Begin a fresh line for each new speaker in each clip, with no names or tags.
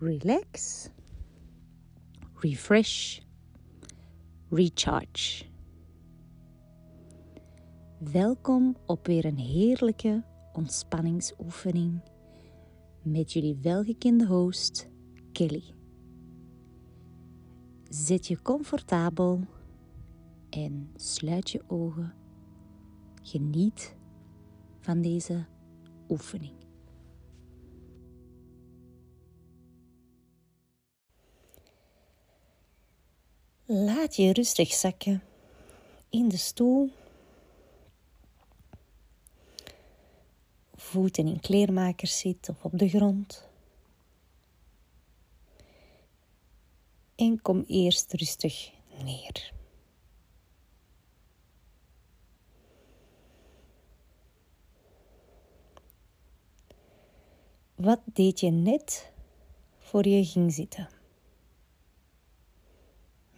relax, refresh, recharge. Welkom op weer een heerlijke ontspanningsoefening met jullie welgekende host Kelly. Zit je comfortabel en sluit je ogen. Geniet van deze oefening. Laat je rustig zakken in de stoel. Voeten in kleermakers zit of op de grond. En kom eerst rustig neer. Wat deed je net voor je ging zitten?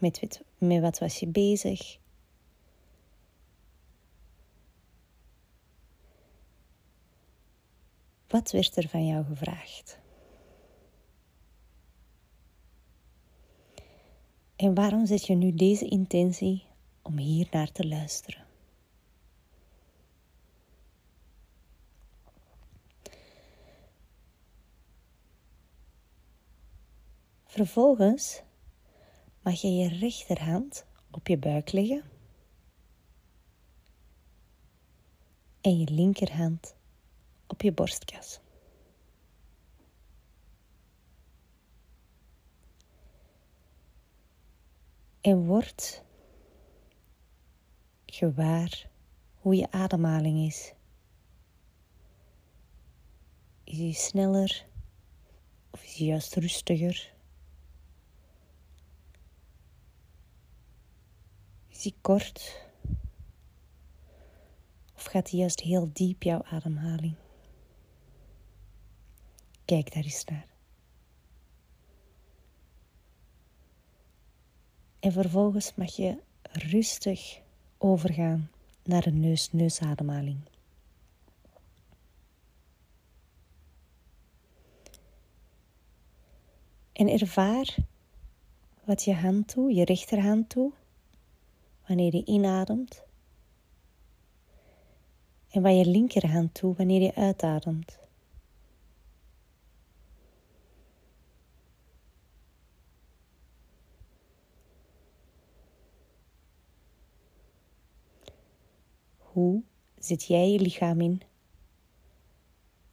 Met, met wat was je bezig? Wat werd er van jou gevraagd? En waarom zet je nu deze intentie om hier naar te luisteren? Vervolgens mag je je rechterhand op je buik leggen en je linkerhand op je borstkas. En word gewaar hoe je ademhaling is. Is die sneller of is die juist rustiger? Is die kort? Of gaat die juist heel diep jouw ademhaling? Kijk daar eens naar. En vervolgens mag je rustig overgaan naar de neus-neusademhaling. En ervaar wat je hand toe, je rechterhand toe, wanneer je inademt. En wat je linkerhand toe wanneer je uitademt. Hoe zit jij je lichaam in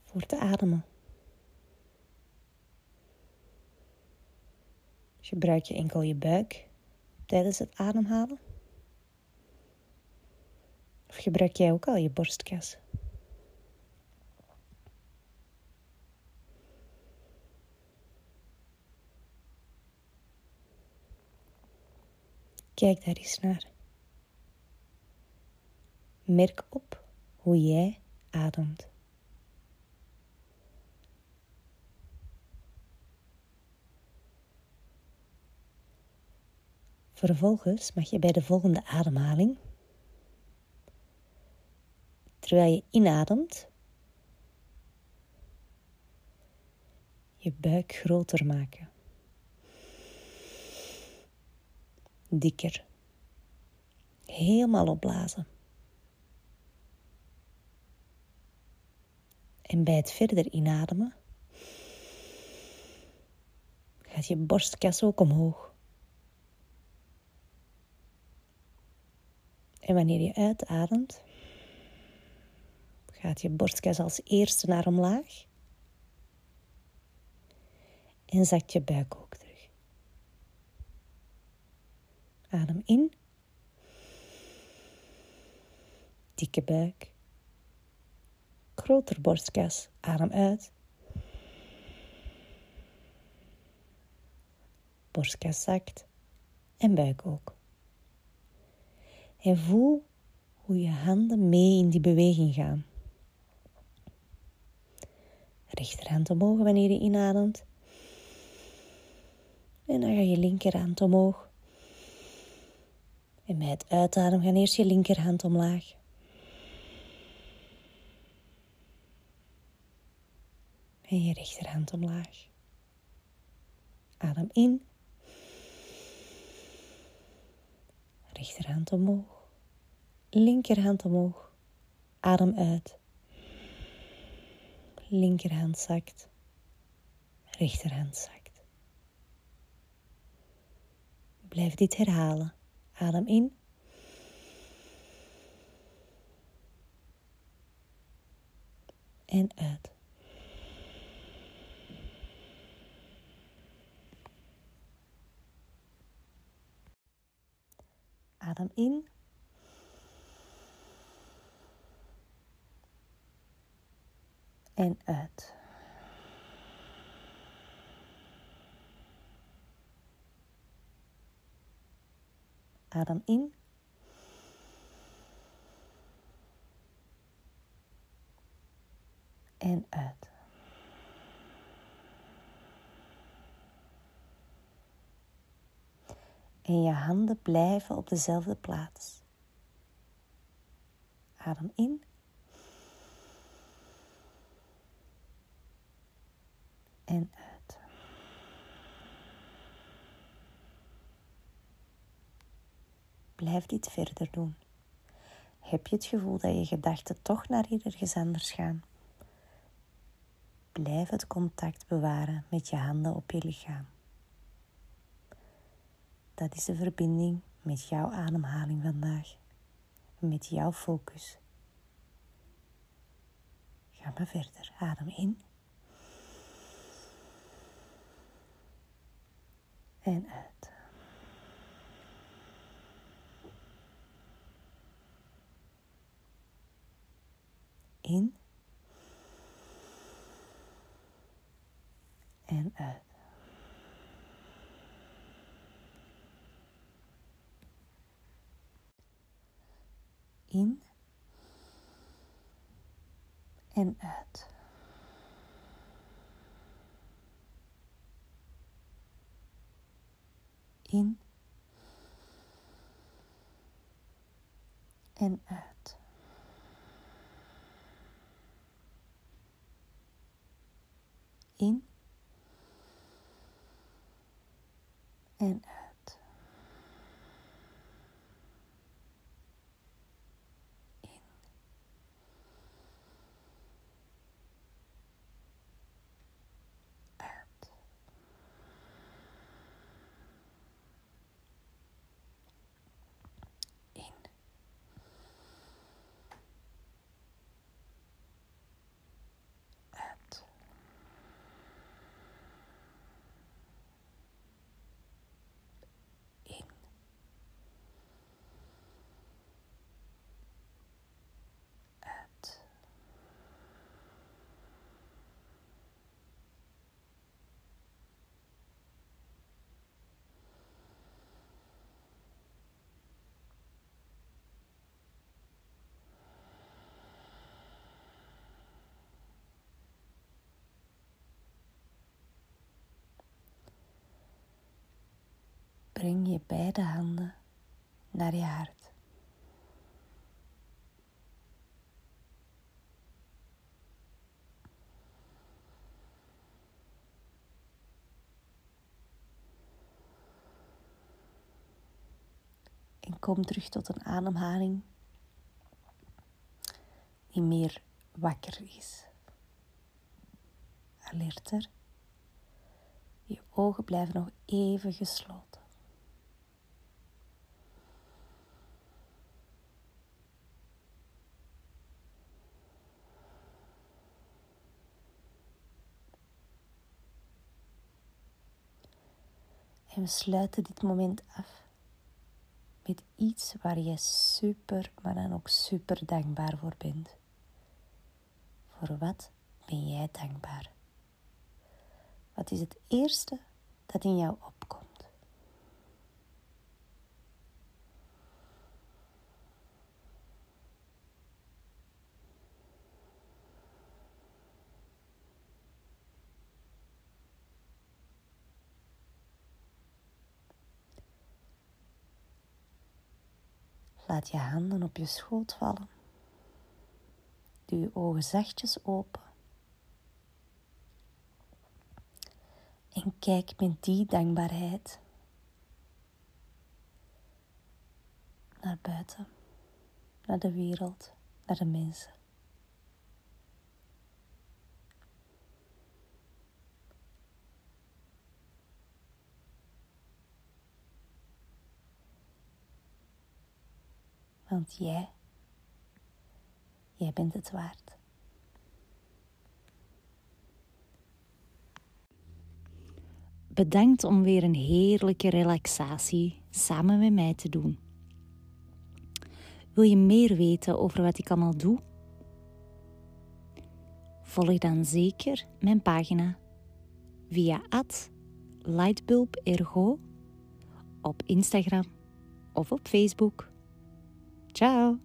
voor te ademen? Gebruik je enkel je buik tijdens het ademhalen? Of gebruik jij ook al je borstkas? Kijk daar eens naar. Merk op hoe jij ademt. Vervolgens mag je bij de volgende ademhaling, terwijl je inademt, je buik groter maken. Dikker. Helemaal opblazen. En bij het verder inademen gaat je borstkas ook omhoog. En wanneer je uitademt, gaat je borstkas als eerste naar omlaag. En zakt je buik ook terug. Adem in. Dikke buik groter borstkas. Adem uit. Borstkas zakt en buik ook. En voel hoe je handen mee in die beweging gaan. Rechterhand omhoog wanneer je inademt. En dan ga je linkerhand omhoog. En met het uitademen gaan eerst je linkerhand omlaag. en je rechterhand omlaag. Adem in. Rechterhand omhoog. Linkerhand omhoog. Adem uit. Linkerhand zakt. Rechterhand zakt. Blijf dit herhalen. Adem in. En uit. Adem in. En uit. Adem in. En uit. En je handen blijven op dezelfde plaats. Adem in. En uit. Blijf dit verder doen. Heb je het gevoel dat je gedachten toch naar ergens anders gaan? Blijf het contact bewaren met je handen op je lichaam. Dat is de verbinding met jouw ademhaling vandaag. Met jouw focus. Ga maar verder. Adem in. En uit. In. En uit. In en uit. In en uit. In en uit. Breng je beide handen naar je hart. En kom terug tot een ademhaling die meer wakker is. Alerter. Je ogen blijven nog even gesloten. En we sluiten dit moment af met iets waar je super, maar dan ook super dankbaar voor bent. Voor wat ben jij dankbaar? Wat is het eerste dat in jou opkomt? Laat je handen op je schoot vallen. Doe je ogen zachtjes open. En kijk met die dankbaarheid naar buiten, naar de wereld, naar de mensen. Want jij, jij bent het waard. Bedankt om weer een heerlijke relaxatie samen met mij te doen. Wil je meer weten over wat ik allemaal doe? Volg dan zeker mijn pagina via lightbulbergo op Instagram of op Facebook. Ciao!